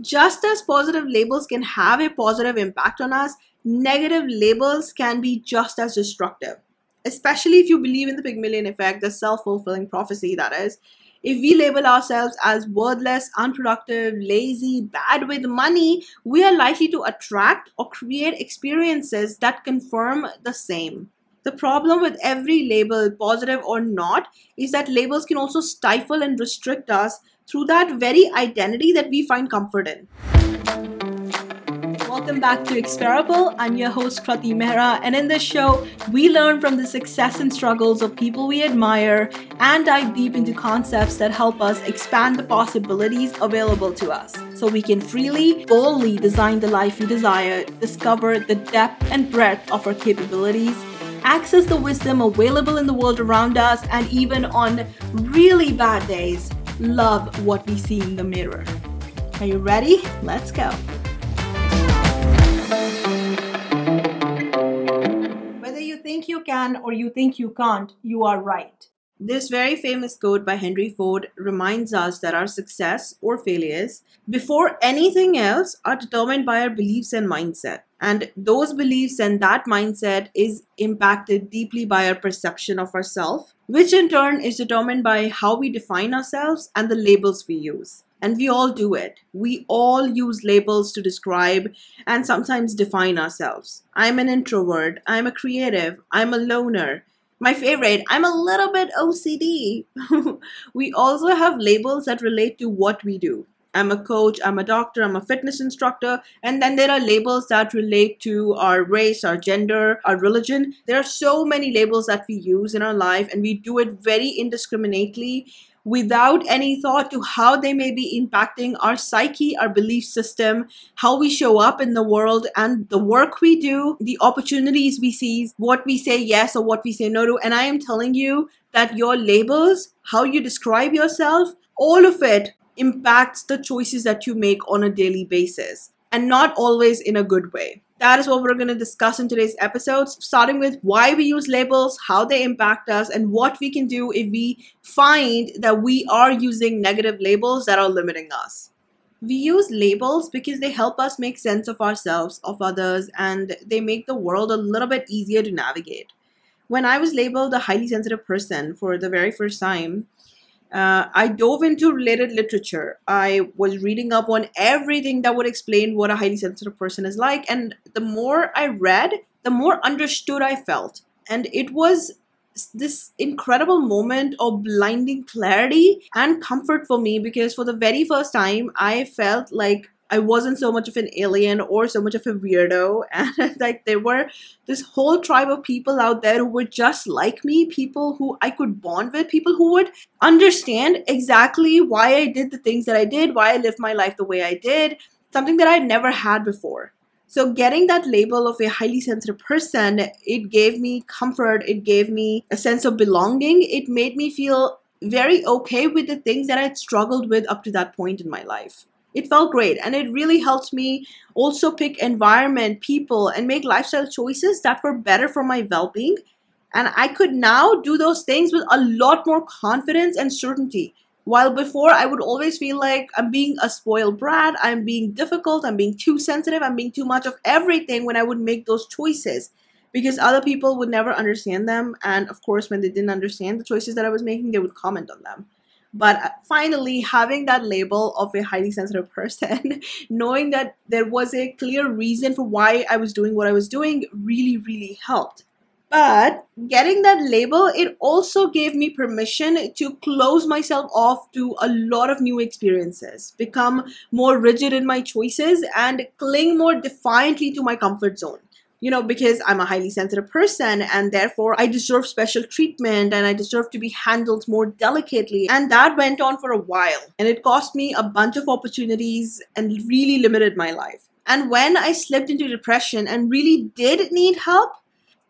Just as positive labels can have a positive impact on us, negative labels can be just as destructive. Especially if you believe in the Pygmalion effect, the self fulfilling prophecy, that is. If we label ourselves as worthless, unproductive, lazy, bad with money, we are likely to attract or create experiences that confirm the same. The problem with every label, positive or not, is that labels can also stifle and restrict us through that very identity that we find comfort in. Welcome back to Experible. I'm your host, Krati Mehra, and in this show, we learn from the success and struggles of people we admire and dive deep into concepts that help us expand the possibilities available to us so we can freely, boldly design the life we desire, discover the depth and breadth of our capabilities access the wisdom available in the world around us, and even on really bad days, love what we see in the mirror. Are you ready? Let's go. Whether you think you can or you think you can't, you are right. This very famous quote by Henry Ford reminds us that our success or failures, before anything else, are determined by our beliefs and mindset. And those beliefs and that mindset is impacted deeply by our perception of ourselves, which in turn is determined by how we define ourselves and the labels we use. And we all do it. We all use labels to describe and sometimes define ourselves. I'm an introvert. I'm a creative. I'm a loner my favorite, I'm a little bit OCD. we also have labels that relate to what we do. I'm a coach, I'm a doctor, I'm a fitness instructor, and then there are labels that relate to our race, our gender, our religion. There are so many labels that we use in our life, and we do it very indiscriminately without any thought to how they may be impacting our psyche, our belief system, how we show up in the world, and the work we do, the opportunities we seize, what we say yes or what we say no to. And I am telling you that your labels, how you describe yourself, all of it impacts the choices that you make on a daily basis, and not always in a good way. That is what we're going to discuss in today's episodes, starting with why we use labels, how they impact us, and what we can do if we find that we are using negative labels that are limiting us. We use labels because they help us make sense of ourselves, of others, and they make the world a little bit easier to navigate. When I was labeled a highly sensitive person for the very first time, uh, I dove into related literature. I was reading up on everything that would explain what a highly sensitive person is like. And the more I read, the more understood I felt. And it was this incredible moment of blinding clarity and comfort for me because for the very first time, I felt like I wasn't so much of an alien or so much of a weirdo. And like there were this whole tribe of people out there who were just like me, people who I could bond with, people who would understand exactly why I did the things that I did, why I lived my life the way I did, something that I'd never had before. So getting that label of a highly sensitive person, it gave me comfort, it gave me a sense of belonging, it made me feel very okay with the things that I'd struggled with up to that point in my life it felt great. And it really helped me also pick environment people and make lifestyle choices that were better for my well-being. And i could now do those things with a lot more confidence and certainty. While before i would always feel like i'm being a spoiled brat i'm being difficult i'm being too sensitive i'm being too much of everything when i would make those choices. Because other people would never understand them and of course when they didn't understand the choices that i was making they would comment on them but uh, finally having that label of a highly sensitive person knowing that there was a clear reason for why i was doing what i was doing really really helped. But getting that label it also gave me permission to close myself off to a lot of new experiences become more rigid in my choices and cling more defiantly to my comfort zone you know, because I'm a highly sensitive person and therefore I deserve special treatment and I deserve to be handled more delicately. And that went on for a while and it cost me a bunch of opportunities and really limited my life. And when I slipped into depression and really did need help,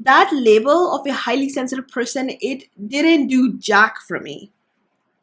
that label of a highly sensitive person, it didn't do jack for me.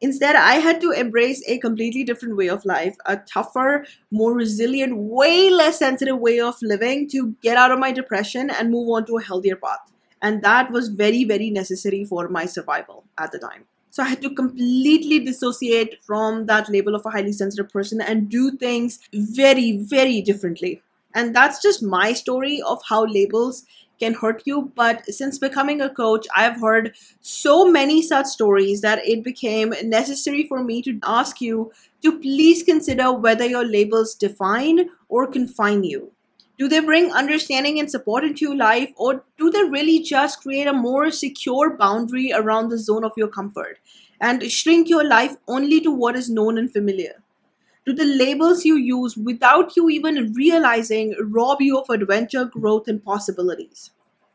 Instead, I had to embrace a completely different way of life, a tougher, more resilient, way less sensitive way of living to get out of my depression and move on to a healthier path. And that was very, very necessary for my survival at the time. So I had to completely dissociate from that label of a highly sensitive person and do things very, very differently. And that's just my story of how labels can hurt you. But since becoming a coach, I've heard so many such stories that it became necessary for me to ask you to please consider whether your labels define or confine you. Do they bring understanding and support into your life, or do they really just create a more secure boundary around the zone of your comfort and shrink your life only to what is known and familiar? Do the labels you use without you even realizing rob you of adventure, growth, and possibilities?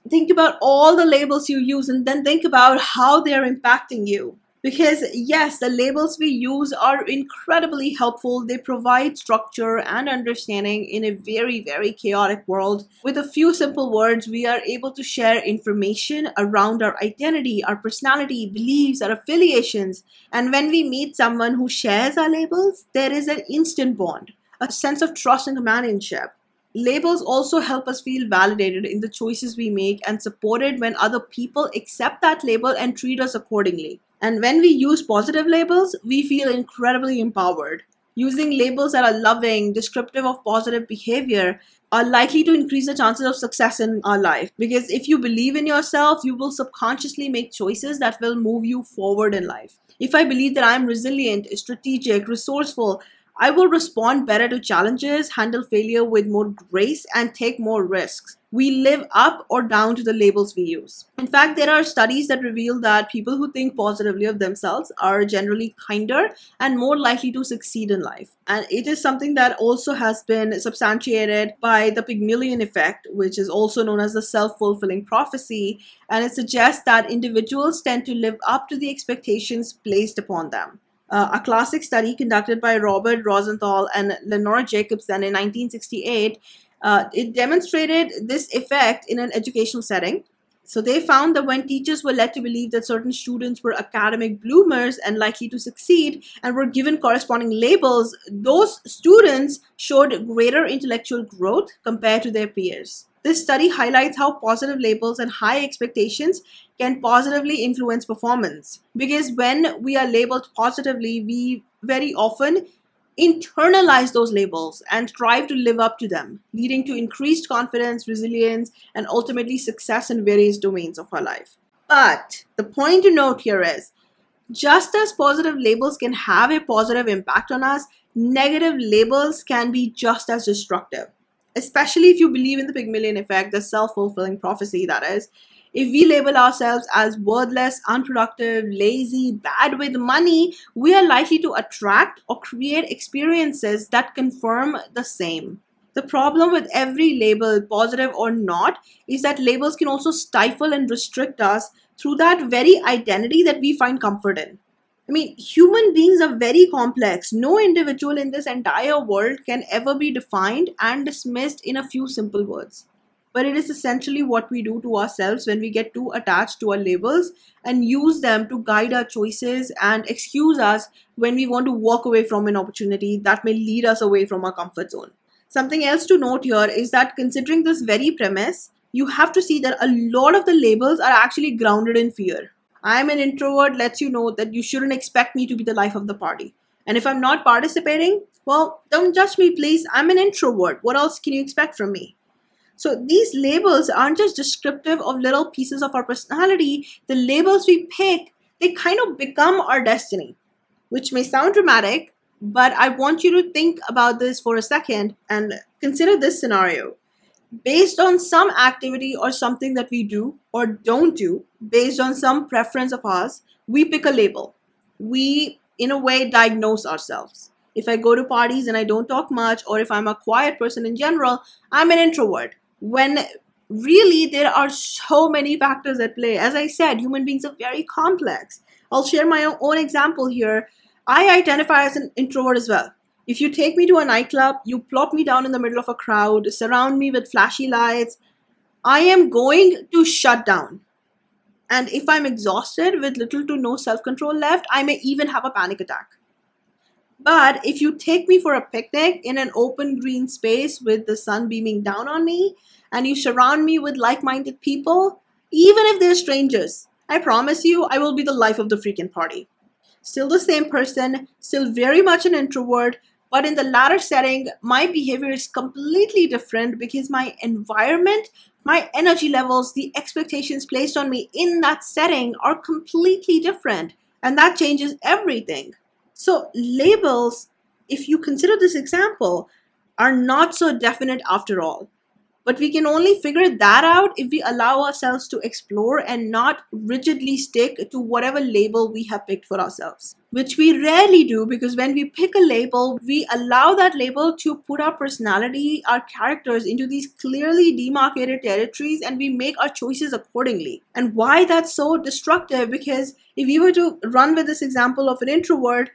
Think about all the labels you use and then think about how they're impacting you. Because, yes, the labels we use are incredibly helpful. They provide structure and understanding in a very, very chaotic world. With a few simple words, we are able to share information around our identity, our personality, beliefs, our affiliations. And when we meet someone who shares our labels, there is an instant bond, a sense of trust and companionship. Labels also help us feel validated in the choices we make and supported when other people accept that label and treat us accordingly. And when we use positive labels, we feel incredibly empowered. Using labels that are loving, descriptive of positive behavior, are likely to increase the chances of success in our life. Because if you believe in yourself, you will subconsciously make choices that will move you forward in life. If I believe that I'm resilient, strategic, resourceful, I will respond better to challenges, handle failure with more grace, and take more risks. We live up or down to the labels we use. In fact, there are studies that reveal that people who think positively of themselves are generally kinder and more likely to succeed in life. And it is something that also has been substantiated by the Pygmalion effect, which is also known as the self fulfilling prophecy. And it suggests that individuals tend to live up to the expectations placed upon them uh, a classic study conducted by Robert Rosenthal and Lenore Jacobson in 1968. Uh, it demonstrated this effect in an educational setting. So they found that when teachers were led to believe that certain students were academic bloomers and likely to succeed and were given corresponding labels, those students showed greater intellectual growth compared to their peers. This study highlights how positive labels and high expectations can positively influence performance. Because when we are labeled positively, we very often internalize those labels and strive to live up to them, leading to increased confidence, resilience, and ultimately success in various domains of our life. But the point to note here is just as positive labels can have a positive impact on us, negative labels can be just as destructive especially if you believe in the Pygmalion effect, the self fulfilling prophecy, that is. If we label ourselves as worthless, unproductive, lazy, bad with money, we are likely to attract or create experiences that confirm the same. The problem with every label, positive or not, is that labels can also stifle and restrict us through that very identity that we find comfort in. I mean, human beings are very complex. No individual in this entire world can ever be defined and dismissed in a few simple words. But it is essentially what we do to ourselves when we get too attached to our labels and use them to guide our choices and excuse us when we want to walk away from an opportunity that may lead us away from our comfort zone. Something else to note here is that considering this very premise, you have to see that a lot of the labels are actually grounded in fear I'm an introvert lets you know that you shouldn't expect me to be the life of the party. And if I'm not participating, well, don't judge me, please. I'm an introvert. What else can you expect from me? So these labels aren't just descriptive of little pieces of our personality. The labels we pick, they kind of become our destiny, which may sound dramatic, but I want you to think about this for a second and consider this scenario based on some activity or something that we do or don't do, based on some preference of ours, we pick a label. We, in a way, diagnose ourselves. If I go to parties and I don't talk much, or if I'm a quiet person in general, I'm an introvert. When really there are so many factors at play. As I said, human beings are very complex. I'll share my own example here. I identify as an introvert as well. If you take me to a nightclub, you plop me down in the middle of a crowd, surround me with flashy lights, I am going to shut down. And if I'm exhausted with little to no self control left, I may even have a panic attack. But if you take me for a picnic in an open green space with the sun beaming down on me, and you surround me with like minded people, even if they're strangers, I promise you, I will be the life of the freaking party. Still the same person, still very much an introvert, but in the latter setting, my behavior is completely different because my environment, my energy levels, the expectations placed on me in that setting are completely different. And that changes everything. So, labels, if you consider this example, are not so definite after all. But we can only figure that out if we allow ourselves to explore and not rigidly stick to whatever label we have picked for ourselves. Which we rarely do because when we pick a label, we allow that label to put our personality, our characters into these clearly demarcated territories and we make our choices accordingly. And why that's so destructive? Because if we were to run with this example of an introvert,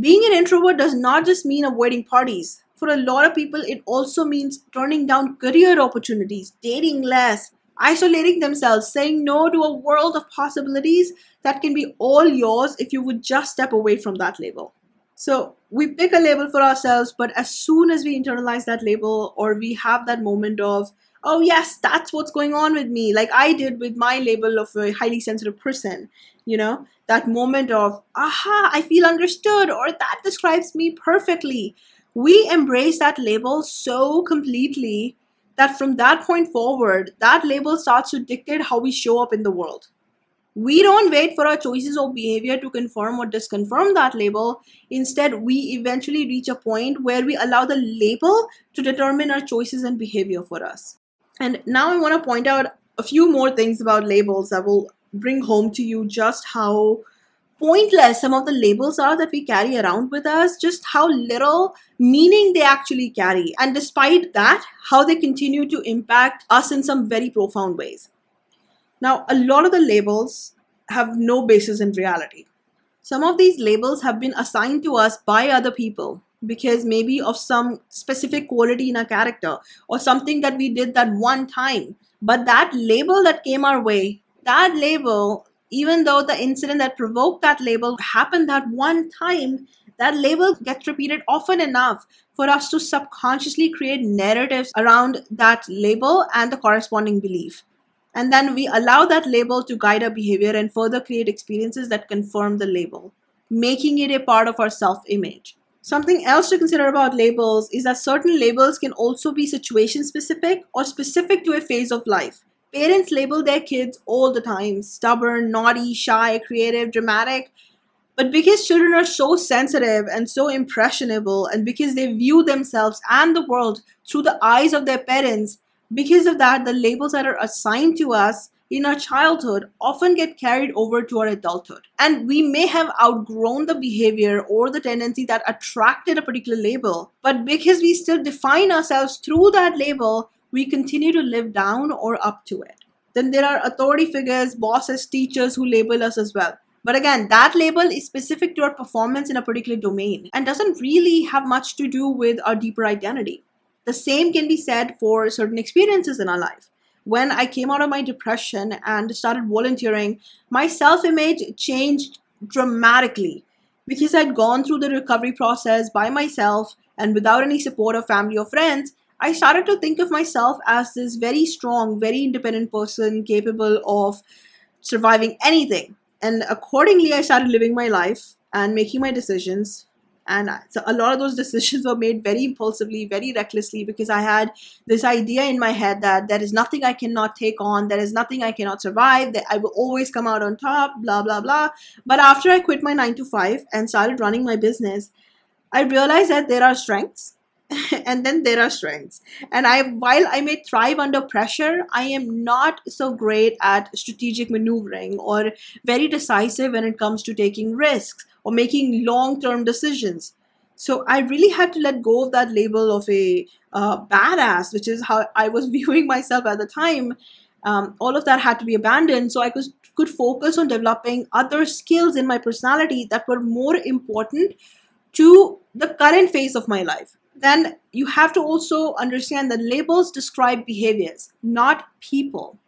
being an introvert does not just mean avoiding parties for a lot of people, it also means turning down career opportunities, dating less, isolating themselves, saying no to a world of possibilities that can be all yours if you would just step away from that label. So we pick a label for ourselves, but as soon as we internalize that label or we have that moment of, oh, yes, that's what's going on with me, like I did with my label of a highly sensitive person, you know, that moment of, aha, I feel understood, or that describes me perfectly we embrace that label so completely that from that point forward, that label starts to dictate how we show up in the world. We don't wait for our choices or behavior to confirm or disconfirm that label. Instead, we eventually reach a point where we allow the label to determine our choices and behavior for us. And now I want to point out a few more things about labels that will bring home to you just how pointless some of the labels are that we carry around with us, just how little meaning they actually carry. And despite that, how they continue to impact us in some very profound ways. Now, a lot of the labels have no basis in reality. Some of these labels have been assigned to us by other people because maybe of some specific quality in a character or something that we did that one time. But that label that came our way, that label even though the incident that provoked that label happened that one time, that label gets repeated often enough for us to subconsciously create narratives around that label and the corresponding belief. And then we allow that label to guide our behavior and further create experiences that confirm the label, making it a part of our self image. Something else to consider about labels is that certain labels can also be situation specific or specific to a phase of life. Parents label their kids all the time stubborn, naughty, shy, creative, dramatic. But because children are so sensitive and so impressionable, and because they view themselves and the world through the eyes of their parents, because of that, the labels that are assigned to us in our childhood often get carried over to our adulthood. And we may have outgrown the behavior or the tendency that attracted a particular label, but because we still define ourselves through that label, we continue to live down or up to it. Then there are authority figures, bosses, teachers who label us as well. But again, that label is specific to our performance in a particular domain and doesn't really have much to do with our deeper identity. The same can be said for certain experiences in our life. When I came out of my depression and started volunteering, my self image changed dramatically because I'd gone through the recovery process by myself and without any support of family or friends. I started to think of myself as this very strong, very independent person capable of surviving anything. And accordingly, I started living my life and making my decisions. And so a lot of those decisions were made very impulsively, very recklessly, because I had this idea in my head that there is nothing I cannot take on, there is nothing I cannot survive, that I will always come out on top, blah, blah, blah. But after I quit my nine to five and started running my business, I realized that there are strengths and then there are strengths. And i while i may thrive under pressure i am not so great at strategic maneuvering or very decisive when it comes to taking risks or making long term decisions. So i really had to let go of that label of a uh, badass which is how i was viewing myself at the time. Um, all of that had to be abandoned. So i could could focus on developing other skills in my personality that were more important to the current phase of my life then you have to also understand that labels describe behaviors, not people.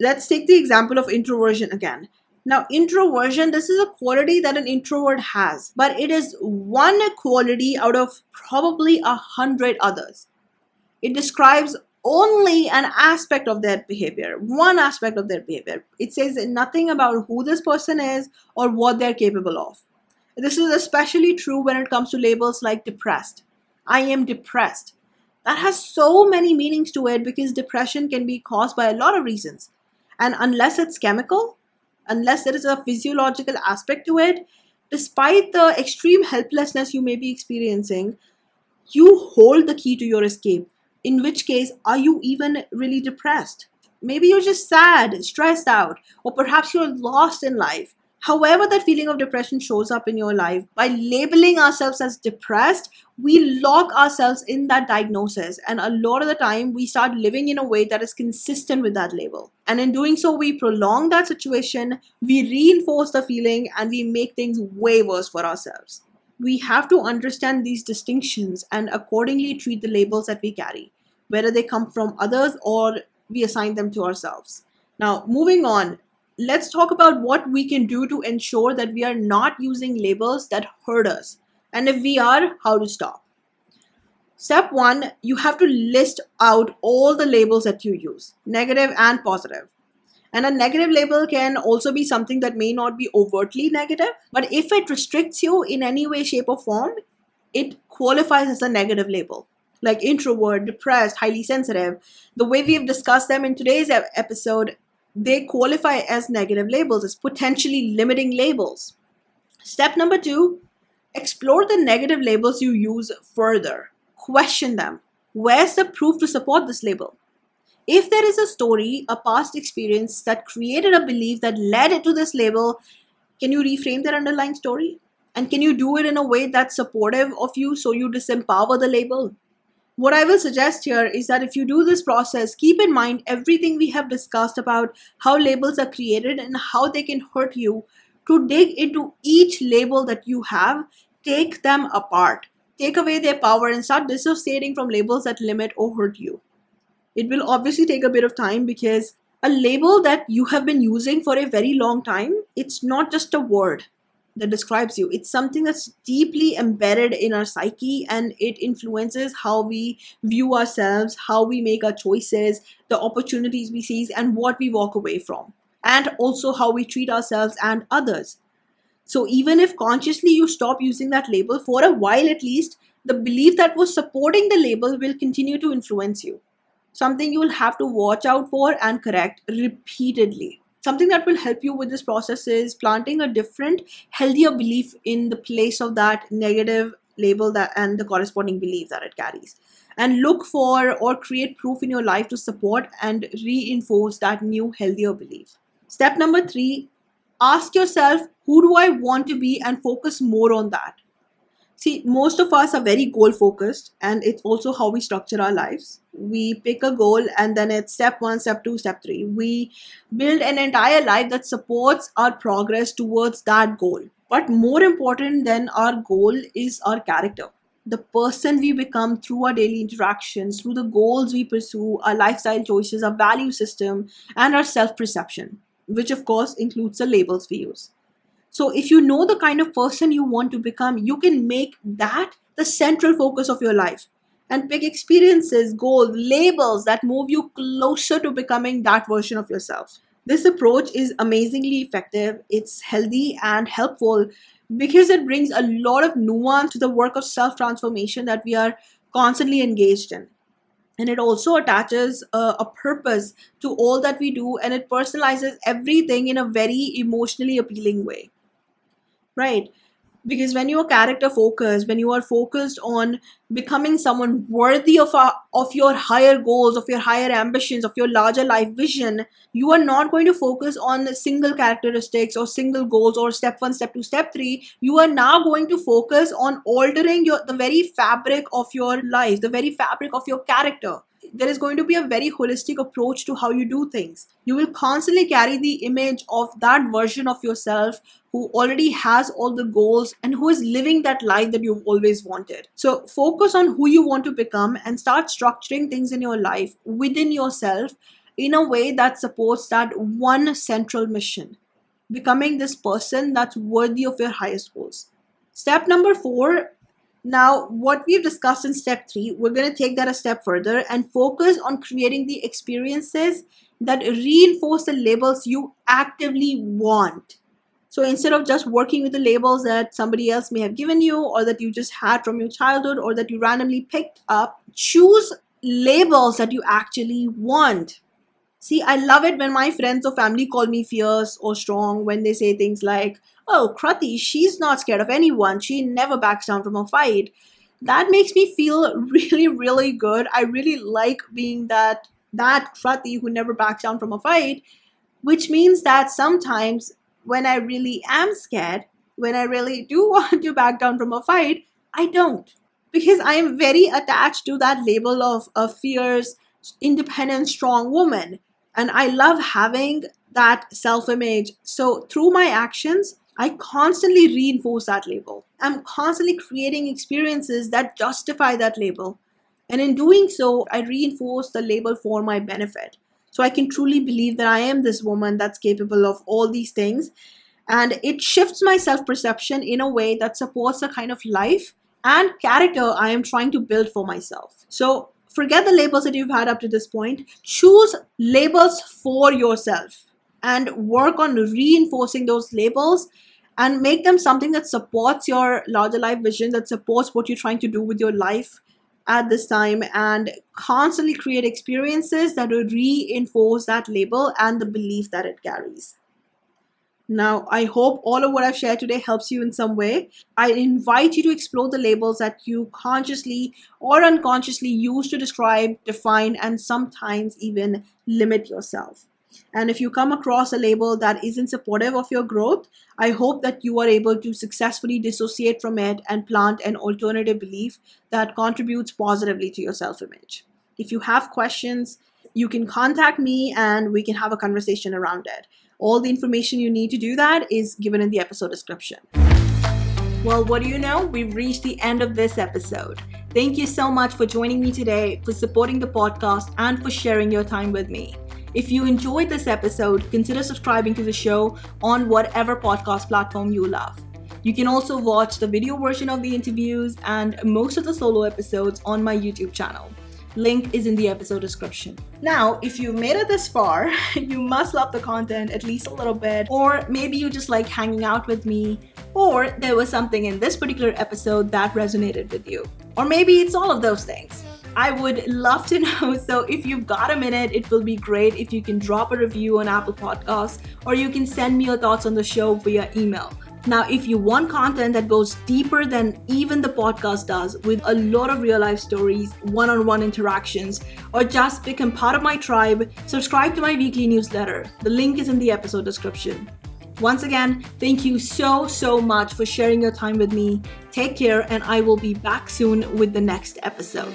Let's take the example of introversion again. Now, introversion, this is a quality that an introvert has, but it is one quality out of probably a hundred others. It describes only an aspect of their behavior, one aspect of their behavior. It says nothing about who this person is or what they're capable of. This is especially true when it comes to labels like depressed. I am depressed. That has so many meanings to it because depression can be caused by a lot of reasons. And unless it's chemical, unless there is a physiological aspect to it, despite the extreme helplessness you may be experiencing, you hold the key to your escape. In which case, are you even really depressed? Maybe you're just sad, stressed out, or perhaps you're lost in life however that feeling of depression shows up in your life. By labeling ourselves as depressed we lock ourselves in that diagnosis. And a lot of the time we start living in a way that is consistent with that label. And in doing so we prolong that situation we reinforce the feeling and we make things way worse for ourselves. We have to understand these distinctions and accordingly treat the labels that we carry whether they come from others or we assign them to ourselves. Now moving on let's talk about what we can do to ensure that we are not using labels that hurt us. And if we are, how to stop. Step one, you have to list out all the labels that you use, negative and positive. And a negative label can also be something that may not be overtly negative, but if it restricts you in any way, shape, or form, it qualifies as a negative label. Like introvert, depressed, highly sensitive. The way we have discussed them in today's episode, they qualify as negative labels, as potentially limiting labels. Step number two explore the negative labels you use further. Question them. Where's the proof to support this label? If there is a story, a past experience that created a belief that led it to this label, can you reframe that underlying story? And can you do it in a way that's supportive of you so you disempower the label? What I will suggest here is that if you do this process, keep in mind everything we have discussed about how labels are created and how they can hurt you. To dig into each label that you have, take them apart, take away their power, and start dissociating from labels that limit or hurt you. It will obviously take a bit of time because a label that you have been using for a very long time, it's not just a word that describes you. It's something that's deeply embedded in our psyche and it influences how we view ourselves, how we make our choices, the opportunities we seize, and what we walk away from, and also how we treat ourselves and others. So, even if consciously you stop using that label for a while at least, the belief that was supporting the label will continue to influence you. Something you will have to watch out for and correct repeatedly something that will help you with this process is planting a different healthier belief in the place of that negative label that and the corresponding belief that it carries. And look for or create proof in your life to support and reinforce that new healthier belief. Step number 3 ask yourself who do i want to be? And focus more on that See, most of us are very goal focused, and it's also how we structure our lives. We pick a goal, and then it's step one, step two, step three. We build an entire life that supports our progress towards that goal. But more important than our goal is our character. The person we become through our daily interactions, through the goals we pursue, our lifestyle choices, our value system, and our self perception, which of course includes the labels we use. So if you know the kind of person you want to become, you can make that the central focus of your life and pick experiences, goals, labels that move you closer to becoming that version of yourself. This approach is amazingly effective, it's healthy and helpful because it brings a lot of nuance to the work of self transformation that we are constantly engaged in. And it also attaches a, a, purpose to all that we do and it personalizes everything in a very emotionally appealing way right? Because when you're character focused when you are focused on becoming someone worthy of a, of your higher goals of your higher ambitions of your larger life vision you are not going to focus on single characteristics or single goals or step 1 step 2 step 3 you are now going to focus on altering your the very fabric of your life the very fabric of your character there is going to be a very holistic approach to how you do things. You will constantly carry the image of that version of yourself who already has all the goals and who is living that life that you've always wanted. So, focus on who you want to become and start structuring things in your life within yourself in a way that supports that one central mission becoming this person that's worthy of your highest goals. Step number four Now, what we've discussed in step three, we're going to take that a step further and focus on creating the experiences that reinforce the labels you actively want. So instead of just working with the labels that somebody else may have given you or that you just had from your childhood or that you randomly picked up, choose labels that you actually want. See, I love it when my friends or family call me fierce or strong when they say things like, oh, Krati, she's not scared of anyone. She never backs down from a fight. That makes me feel really, really good. I really like being that that Krati who never backs down from a fight, which means that sometimes when I really am scared, when I really do want to back down from a fight, I don't. Because I am very attached to that label of a fierce, independent, strong woman. And I love having that self image. So through my actions, I constantly reinforce that label. I'm constantly creating experiences that justify that label. And in doing so, I reinforce the label for my benefit. So I can truly believe that I am this woman that's capable of all these things. And it shifts my self perception in a way that supports the kind of life and character I am trying to build for myself. So forget the labels that you've had up to this point. Choose labels for yourself and work on reinforcing those labels and make them something that supports your larger life vision, that supports what you're trying to do with your life at this time, and constantly create experiences that will reinforce that label and the belief that it carries. Now, I hope all of what I've shared today helps you in some way. I invite you to explore the labels that you consciously or unconsciously use to describe, define, and sometimes even limit yourself. And if you come across a label that isn't supportive of your growth, I hope that you are able to successfully dissociate from it and plant an alternative belief that contributes positively to your self image. If you have questions, you can contact me and we can have a conversation around it. All the information you need to do that is given in the episode description. Well, what do you know? We've reached the end of this episode. Thank you so much for joining me today, for supporting the podcast, and for sharing your time with me. If you enjoyed this episode, consider subscribing to the show on whatever podcast platform you love. You can also watch the video version of the interviews and most of the solo episodes on my YouTube channel. Link is in the episode description. Now, if you've made it this far, you must love the content at least a little bit, or maybe you just like hanging out with me, or there was something in this particular episode that resonated with you. Or maybe it's all of those things. I would love to know. So, if you've got a minute, it will be great if you can drop a review on Apple Podcasts or you can send me your thoughts on the show via email. Now, if you want content that goes deeper than even the podcast does, with a lot of real life stories, one on one interactions, or just become part of my tribe, subscribe to my weekly newsletter. The link is in the episode description. Once again, thank you so, so much for sharing your time with me. Take care, and I will be back soon with the next episode.